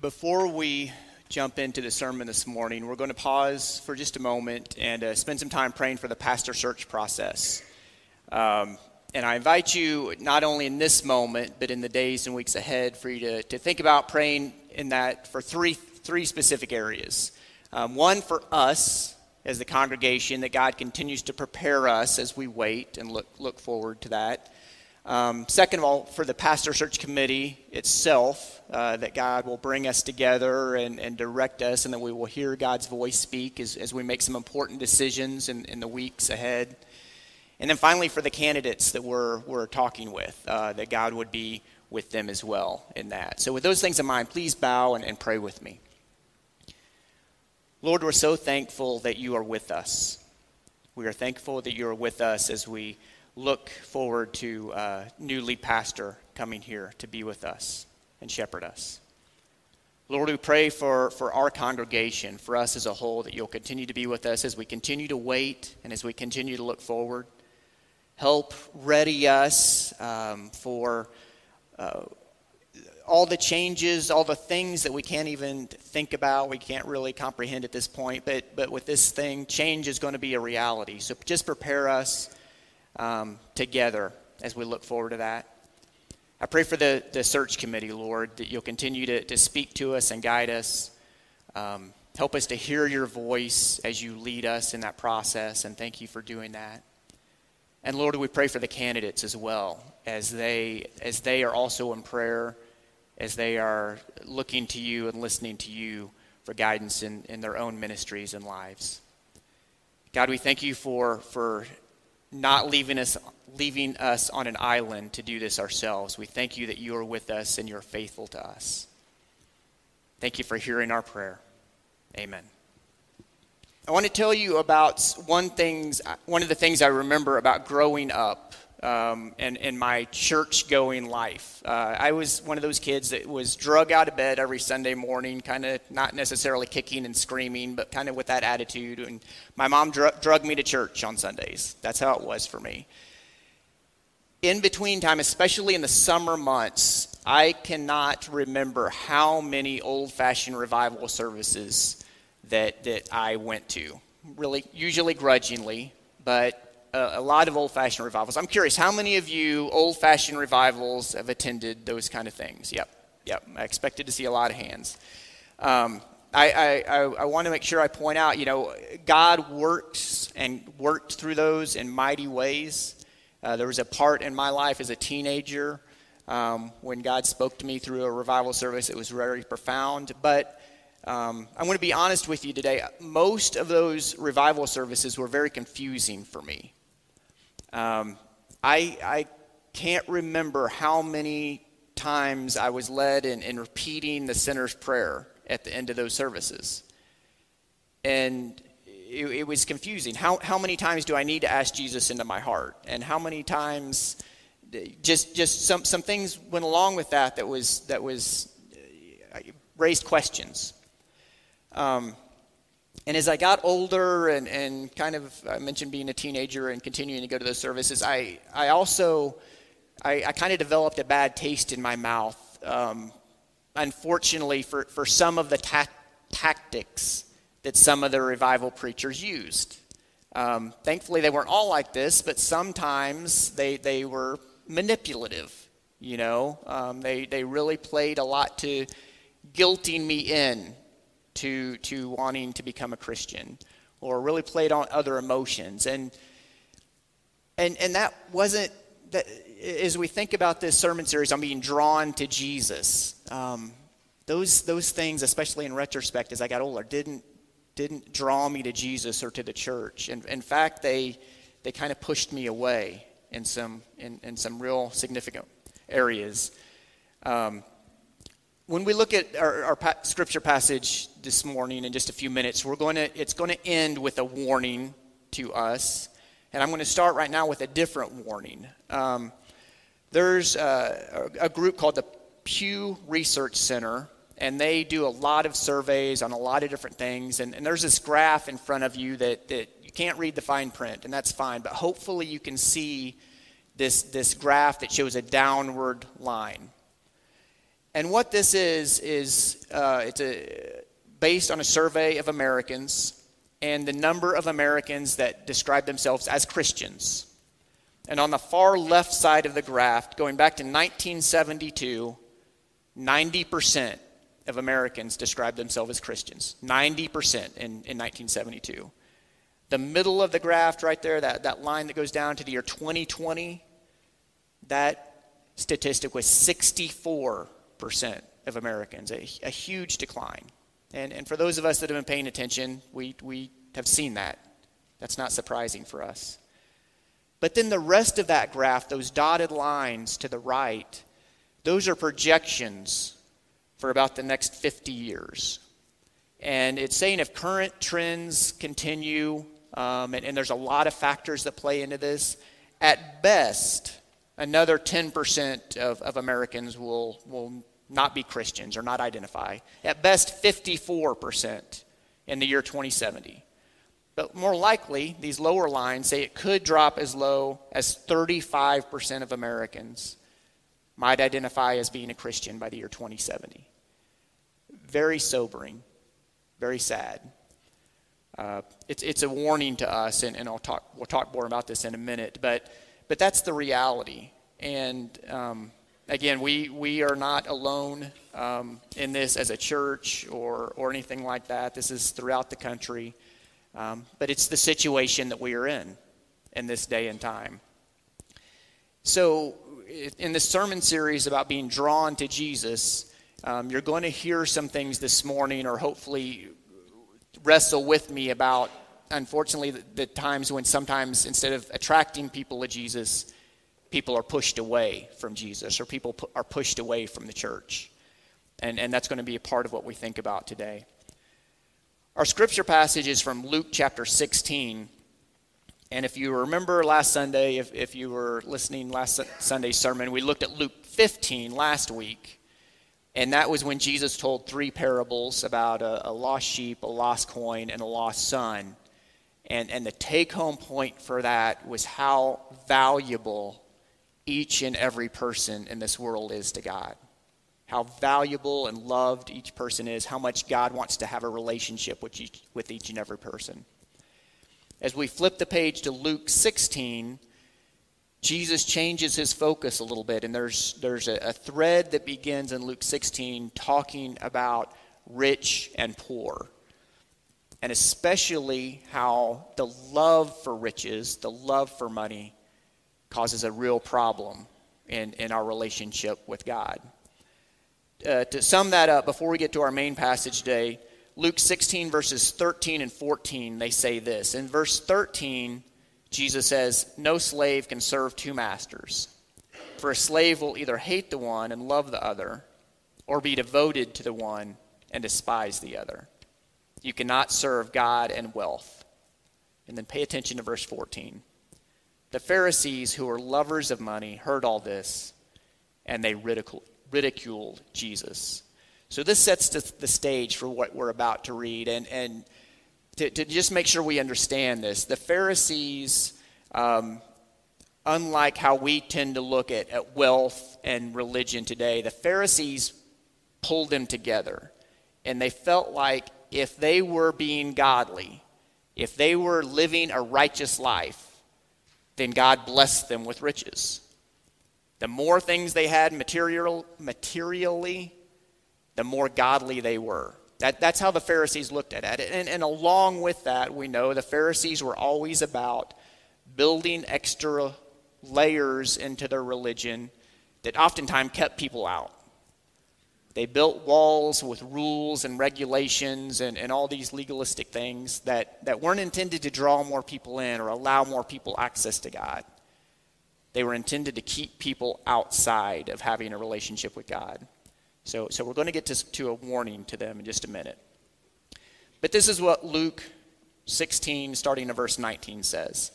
Before we jump into the sermon this morning, we're going to pause for just a moment and uh, spend some time praying for the pastor search process. Um, and I invite you, not only in this moment, but in the days and weeks ahead, for you to, to think about praying in that for three, three specific areas. Um, one for us as the congregation, that God continues to prepare us as we wait and look, look forward to that. Um, second of all, for the pastor search committee itself, uh, that God will bring us together and, and direct us, and that we will hear God's voice speak as, as we make some important decisions in, in the weeks ahead. And then finally, for the candidates that we're, we're talking with, uh, that God would be with them as well in that. So, with those things in mind, please bow and, and pray with me. Lord, we're so thankful that you are with us. We are thankful that you are with us as we look forward to a new lead pastor coming here to be with us and shepherd us. Lord, we pray for, for our congregation, for us as a whole, that you'll continue to be with us as we continue to wait and as we continue to look forward. Help ready us um, for uh, all the changes, all the things that we can't even think about, we can't really comprehend at this point. But, but with this thing, change is going to be a reality. So just prepare us um, together as we look forward to that. I pray for the, the search committee, Lord, that you'll continue to, to speak to us and guide us. Um, help us to hear your voice as you lead us in that process, and thank you for doing that. And Lord, we pray for the candidates as well, as they, as they are also in prayer, as they are looking to you and listening to you for guidance in, in their own ministries and lives. God, we thank you for, for not leaving us, leaving us on an island to do this ourselves. We thank you that you are with us and you're faithful to us. Thank you for hearing our prayer. Amen. I want to tell you about one, things, one of the things I remember about growing up um, and in my church going life. Uh, I was one of those kids that was drug out of bed every Sunday morning, kind of not necessarily kicking and screaming, but kind of with that attitude. And my mom dr- drugged me to church on Sundays. That's how it was for me. In between time, especially in the summer months, I cannot remember how many old fashioned revival services that, that I went to. Really, usually grudgingly, but a, a lot of old fashioned revivals. I'm curious, how many of you old fashioned revivals have attended those kind of things? Yep, yep. I expected to see a lot of hands. Um, I, I, I, want to make sure I point out, you know, God works and worked through those in mighty ways. Uh, there was a part in my life as a teenager um, when God spoke to me through a revival service. It was very profound. But um, I want to be honest with you today. Most of those revival services were very confusing for me. Um, I, I can't remember how many times I was led in, in repeating the sinner's prayer at the end of those services. And it, it, was confusing. How, how many times do I need to ask Jesus into my heart? And how many times just just some, some things went along with that that was that was uh, raised questions. Um, and as I got older and, and kind of, I mentioned being a teenager and continuing to go to those services, I, I also, I, I kind of developed a bad taste in my mouth. Um, unfortunately, for, for some of the ta- tactics that some of the revival preachers used. Um, thankfully, they weren't all like this, but sometimes they, they were manipulative. You know, um, they, they really played a lot to guilting me in to, to wanting to become a Christian or really played on other emotions. And, and, and that wasn't, that, as we think about this sermon series on being drawn to Jesus, um, those, those things, especially in retrospect as I got older, didn't, didn't draw me to Jesus or to the church. And in fact, they, they kind of pushed me away in some, in, in some real significant areas. Um, when we look at our, our pa- scripture passage this morning in just a few minutes, we're going to, it's going to end with a warning to us. And I'm going to start right now with a different warning. Um, there's a, a group called the Pew Research Center, and they do a lot of surveys on a lot of different things. And, and there's this graph in front of you that, that you can't read the fine print, and that's fine. But hopefully, you can see this, this graph that shows a downward line. And what this is, is uh, it's a, based on a survey of Americans and the number of Americans that describe themselves as Christians. And on the far left side of the graph, going back to 1972, 90% of Americans describe themselves as Christians. 90% in, in 1972. The middle of the graph, right there, that, that line that goes down to the year 2020, that statistic was 64% of Americans, a, a huge decline. And, and for those of us that have been paying attention, we, we have seen that. That's not surprising for us. But then the rest of that graph, those dotted lines to the right, those are projections for about the next 50 years. And it's saying if current trends continue, um, and, and there's a lot of factors that play into this, at best, another 10% of, of Americans will, will not be Christians or not identify. At best, 54% in the year 2070. But more likely, these lower lines say it could drop as low as 35% of Americans might identify as being a Christian by the year 2070. Very sobering, very sad. Uh, it's, it's a warning to us, and, and I'll talk, we'll talk more about this in a minute, but, but that's the reality. And um, again, we, we are not alone um, in this as a church or, or anything like that. This is throughout the country. Um, but it's the situation that we are in in this day and time. So, in this sermon series about being drawn to Jesus, um, you're going to hear some things this morning, or hopefully wrestle with me about, unfortunately, the, the times when sometimes instead of attracting people to Jesus, people are pushed away from Jesus or people pu- are pushed away from the church. And, and that's going to be a part of what we think about today. Our scripture passage is from Luke chapter 16. And if you remember last Sunday, if, if you were listening last Sunday's sermon, we looked at Luke 15 last week. And that was when Jesus told three parables about a, a lost sheep, a lost coin, and a lost son. And, and the take home point for that was how valuable each and every person in this world is to God. How valuable and loved each person is, how much God wants to have a relationship with each, with each and every person. As we flip the page to Luke 16, Jesus changes his focus a little bit, and there's, there's a, a thread that begins in Luke 16 talking about rich and poor and especially how the love for riches, the love for money, causes a real problem in, in our relationship with God. Uh, to sum that up, before we get to our main passage today, Luke 16, verses 13 and 14, they say this. In verse 13, Jesus says, No slave can serve two masters, for a slave will either hate the one and love the other, or be devoted to the one and despise the other. You cannot serve God and wealth. And then pay attention to verse 14. The Pharisees, who were lovers of money, heard all this, and they ridiculed Jesus. So this sets the stage for what we're about to read. And, and to, to just make sure we understand this, the Pharisees, um, unlike how we tend to look at, at wealth and religion today, the Pharisees pulled them together. And they felt like if they were being godly, if they were living a righteous life, then God blessed them with riches. The more things they had material, materially, the more godly they were. That, that's how the Pharisees looked at it. And, and along with that, we know the Pharisees were always about building extra layers into their religion that oftentimes kept people out. They built walls with rules and regulations and, and all these legalistic things that, that weren't intended to draw more people in or allow more people access to God. They were intended to keep people outside of having a relationship with God. So, so we're going to get to, to a warning to them in just a minute. But this is what Luke 16, starting in verse 19, says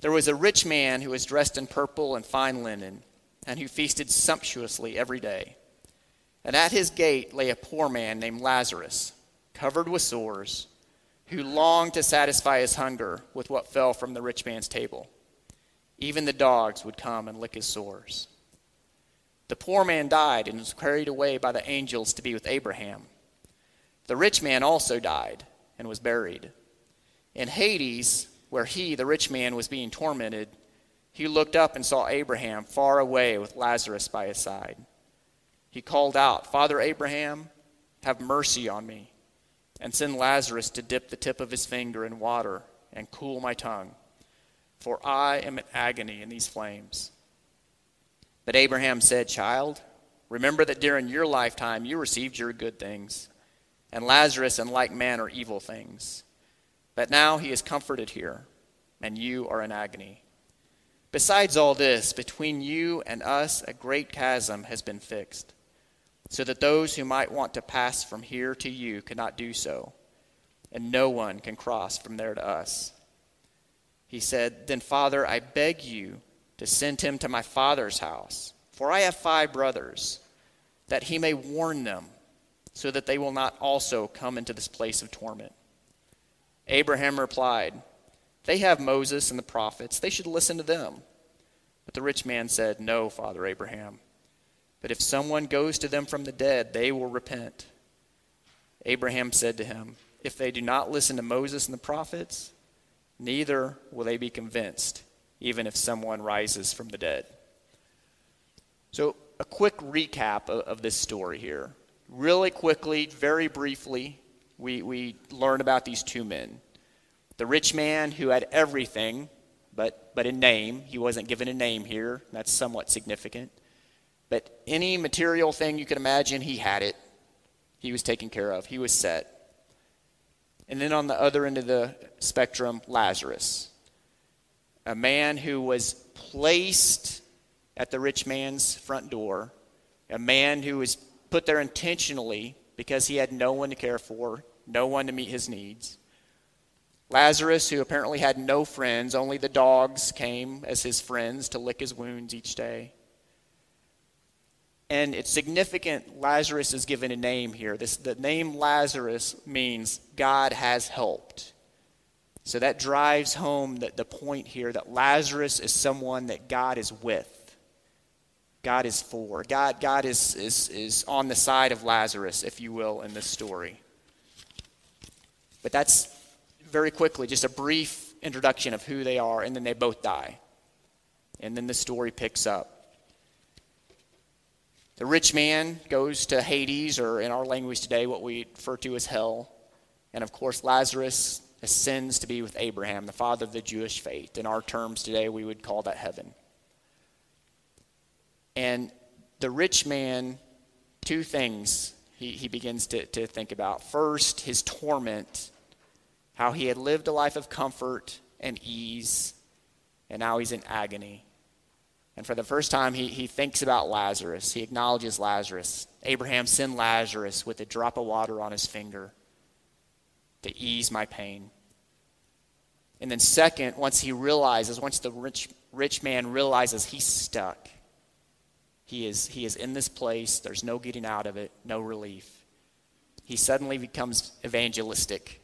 There was a rich man who was dressed in purple and fine linen, and who feasted sumptuously every day. And at his gate lay a poor man named Lazarus, covered with sores, who longed to satisfy his hunger with what fell from the rich man's table. Even the dogs would come and lick his sores. The poor man died and was carried away by the angels to be with Abraham. The rich man also died and was buried. In Hades, where he, the rich man, was being tormented, he looked up and saw Abraham far away with Lazarus by his side. He called out, Father Abraham, have mercy on me, and send Lazarus to dip the tip of his finger in water and cool my tongue, for I am in agony in these flames. But Abraham said, Child, remember that during your lifetime you received your good things, and Lazarus in like manner evil things. But now he is comforted here, and you are in agony. Besides all this, between you and us a great chasm has been fixed, so that those who might want to pass from here to you cannot do so, and no one can cross from there to us. He said, Then, Father, I beg you to send him to my father's house. For I have five brothers, that he may warn them, so that they will not also come into this place of torment. Abraham replied, They have Moses and the prophets. They should listen to them. But the rich man said, No, Father Abraham. But if someone goes to them from the dead, they will repent. Abraham said to him, If they do not listen to Moses and the prophets, neither will they be convinced even if someone rises from the dead. So, a quick recap of, this story here. Really quickly, very briefly, we, we learn about these two men. The rich man who had everything, but, but a name. He wasn't given a name here. That's somewhat significant. But any material thing you could imagine, he had it. He was taken care of. He was set. And then on the other end of the spectrum, Lazarus a man who was placed at the rich man's front door, a man who was put there intentionally because he had no one to care for, no one to meet his needs. Lazarus, who apparently had no friends, only the dogs came as his friends to lick his wounds each day. And it's significant Lazarus is given a name here. This, the name Lazarus means God has helped. So that drives home the, the point here that Lazarus is someone that God is with. God is for. God, God is, is, is on the side of Lazarus, if you will, in this story. But that's very quickly just a brief introduction of who they are, and then they both die. And then the story picks up. The rich man goes to Hades, or in our language today, what we refer to as hell. And of course, Lazarus ascends to be with Abraham, the father of the Jewish faith. In our terms today, we would call that heaven. And the rich man, two things he, he begins to, to think about. First, his torment, how he had lived a life of comfort and ease, and now he's in agony. And for the first time, he, he thinks about Lazarus. He acknowledges Lazarus. Abraham sent Lazarus with a drop of water on his finger to ease my pain. And then, second, once he realizes, once the rich, rich man realizes he's stuck, he is, he is in this place, there's no getting out of it, no relief, he suddenly becomes evangelistic.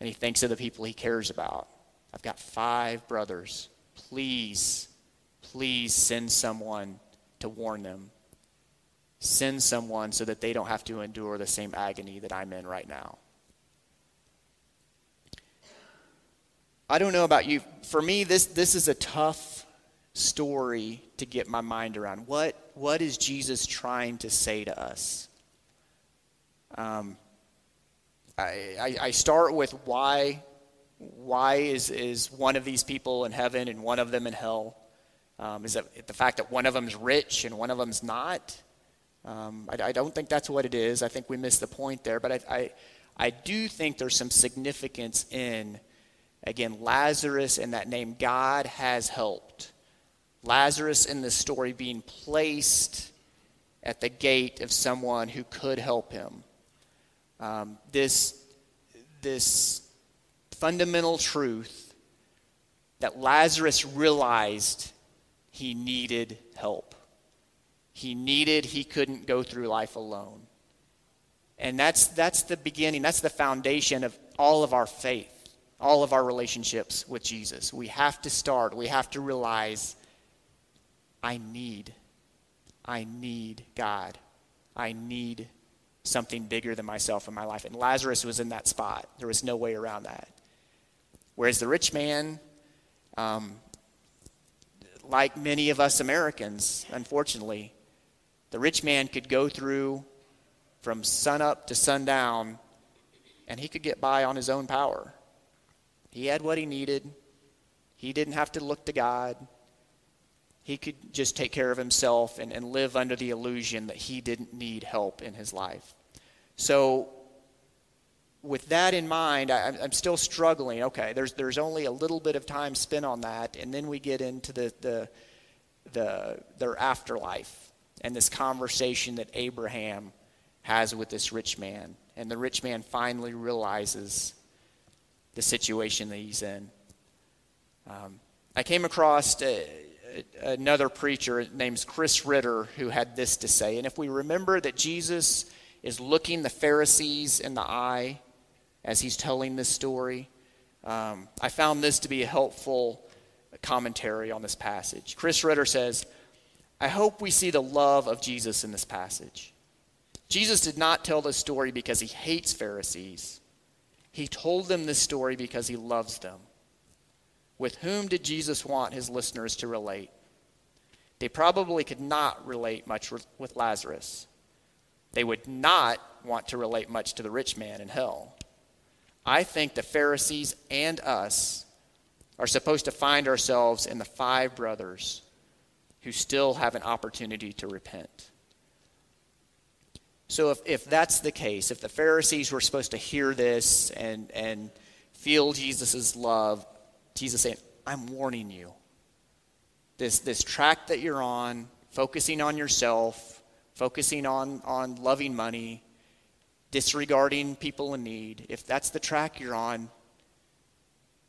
And he thinks of the people he cares about. I've got five brothers. Please, please send someone to warn them. Send someone so that they don't have to endure the same agony that I'm in right now. I don't know about you. For me, this, this is a tough story to get my mind around. What, what is Jesus trying to say to us? Um, I, I, I start with why, why is, is one of these people in heaven and one of them in hell? Um, is it the fact that one of them is rich and one of them's not? Um, I, I, don't think that's what it is. I think we missed the point there. But I, I, I do think there's some significance in Again, Lazarus and that name, God has helped. Lazarus in this story being placed at the gate of someone who could help him. Um, this, this fundamental truth that Lazarus realized he needed help. He needed, he couldn't go through life alone. And that's, that's the beginning, that's the foundation of all of our faith all of our relationships with Jesus. We have to start, we have to realize I need, I need God. I need something bigger than myself in my life. And Lazarus was in that spot. There was no way around that. Whereas the rich man, um, like many of us Americans, unfortunately, the rich man could go through from sunup to sundown and he could get by on his own power. He had what he needed. He didn't have to look to God. He could just take care of himself and, and live under the illusion that he didn't need help in his life. So, with that in mind, I, am still struggling. Okay, there's, there's only a little bit of time spent on that, and then we get into the, the, the, their afterlife and this conversation that Abraham has with this rich man. And the rich man finally realizes the situation that he's in. Um, I came across a, a, another preacher named Chris Ritter who had this to say. And if we remember that Jesus is looking the Pharisees in the eye as he's telling this story, um, I found this to be a helpful commentary on this passage. Chris Ritter says, I hope we see the love of Jesus in this passage. Jesus did not tell this story because he hates Pharisees. He told them this story because he loves them. With whom did Jesus want his listeners to relate? They probably could not relate much with Lazarus. They would not want to relate much to the rich man in hell. I think the Pharisees and us are supposed to find ourselves in the five brothers who still have an opportunity to repent. So, if, if that's the case, if the Pharisees were supposed to hear this and, and feel Jesus' love, Jesus saying, I'm warning you. This, this track that you're on, focusing on yourself, focusing on, on loving money, disregarding people in need, if that's the track you're on,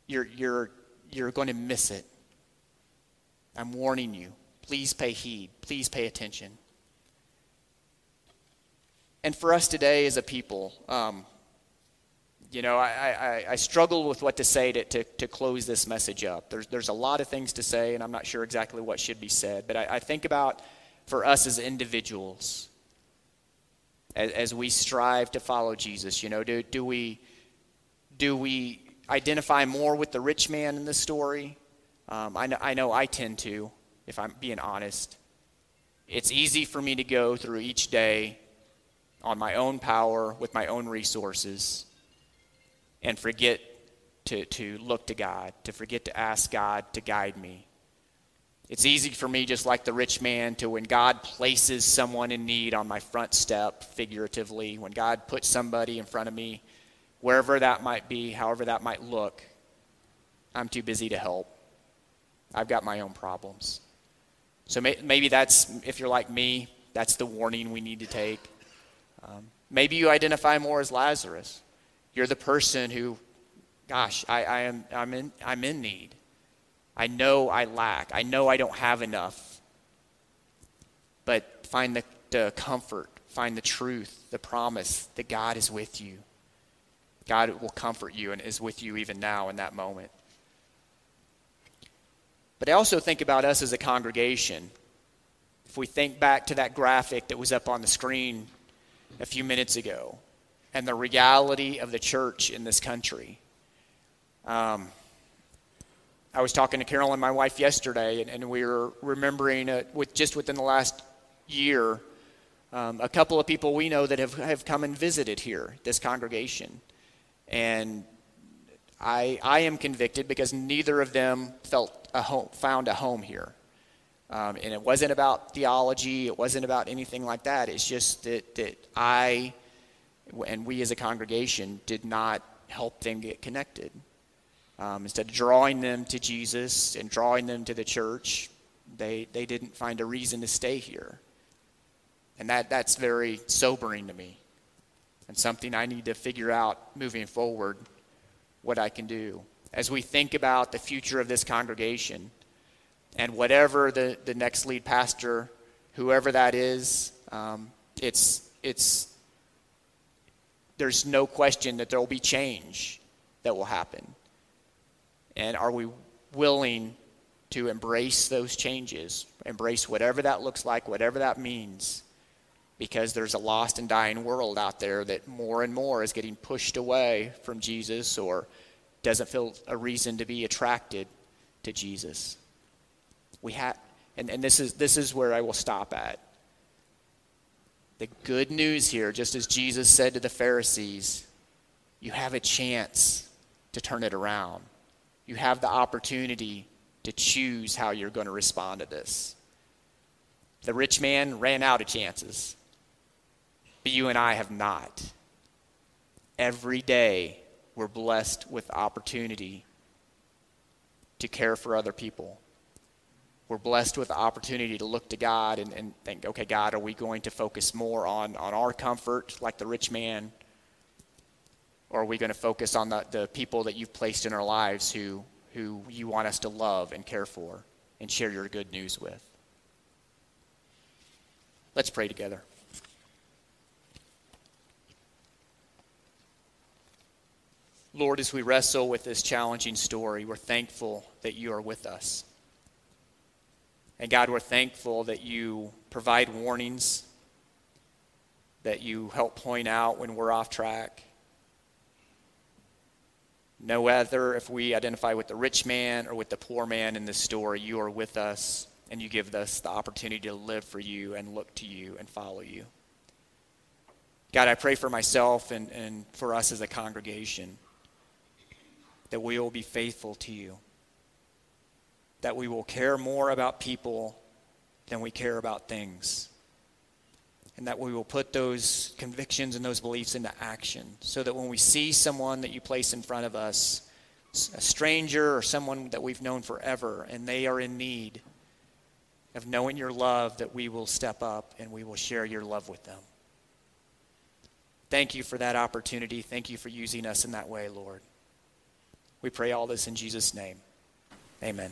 you're, you're, you're going to miss it. I'm warning you. Please pay heed. Please pay attention and for us today as a people, um, you know, I, I, I, struggle with what to say to, to, to, close this message up. There's, there's a lot of things to say, and I'm not sure exactly what should be said. But I, I think about for us as individuals, as, as, we strive to follow Jesus, you know, do, do, we, do we identify more with the rich man in this story? Um, I, know, I know I tend to, if I'm being honest. It's easy for me to go through each day on my own power, with my own resources, and forget to, to look to God, to forget to ask God to guide me. It's easy for me, just like the rich man, to when God places someone in need on my front step, figuratively, when God puts somebody in front of me, wherever that might be, however that might look, I'm too busy to help. I've got my own problems. So maybe that's, if you're like me, that's the warning we need to take. Um, maybe you identify more as Lazarus. You're the person who, gosh, I, I am, I'm, in, I'm in need. I know I lack. I know I don't have enough. But find the, the comfort, find the truth, the promise that God is with you. God will comfort you and is with you even now in that moment. But I also think about us as a congregation. If we think back to that graphic that was up on the screen a few minutes ago and the reality of the church in this country. Um, I was talking to Carol and my wife yesterday, and, and we were remembering uh, with just within the last year, um, a couple of people we know that have, have come and visited here, this congregation. And I, I am convicted because neither of them felt a home, found a home here. Um, and it wasn't about theology, it wasn't about anything like that. It's just that, that I and we as a congregation did not help them get connected. Um, instead of drawing them to Jesus and drawing them to the church, they, they didn't find a reason to stay here. And that, that's very sobering to me and something I need to figure out moving forward what I can do. As we think about the future of this congregation, and whatever the, the next lead pastor, whoever that is, um, it's, it's, there's no question that there will be change that will happen. And are we willing to embrace those changes? embrace whatever that looks like, whatever that means, because there's a lost and dying world out there that more and more is getting pushed away from Jesus or doesn't feel a reason to be attracted to Jesus. We have, and, and this is this is where I will stop at. The good news here, just as Jesus said to the Pharisees, you have a chance to turn it around. You have the opportunity to choose how you're going to respond to this. The rich man ran out of chances, but you and I have not. Every day, we're blessed with opportunity to care for other people. We're blessed with the opportunity to look to God and, and think, okay, God, are we going to focus more on, on our comfort like the rich man? Or are we going to focus on the, the people that you've placed in our lives who, who you want us to love and care for and share your good news with? Let's pray together. Lord, as we wrestle with this challenging story, we're thankful that you are with us. And God, we're thankful that you provide warnings, that you help point out when we're off track. No whether if we identify with the rich man or with the poor man in this story, you are with us and you give us the opportunity to live for you and look to you and follow you. God, I pray for myself and, and for us as a congregation that we will be faithful to you, that we will care more about people than we care about things, and that we will put those convictions and those beliefs into action so that when we see someone that you place in front of us, a stranger or someone that we've known forever, and they are in need of knowing your love, that we will step up and we will share your love with them. Thank you for that opportunity. Thank you for using us in that way, Lord. We pray all this in Jesus' name. Amen.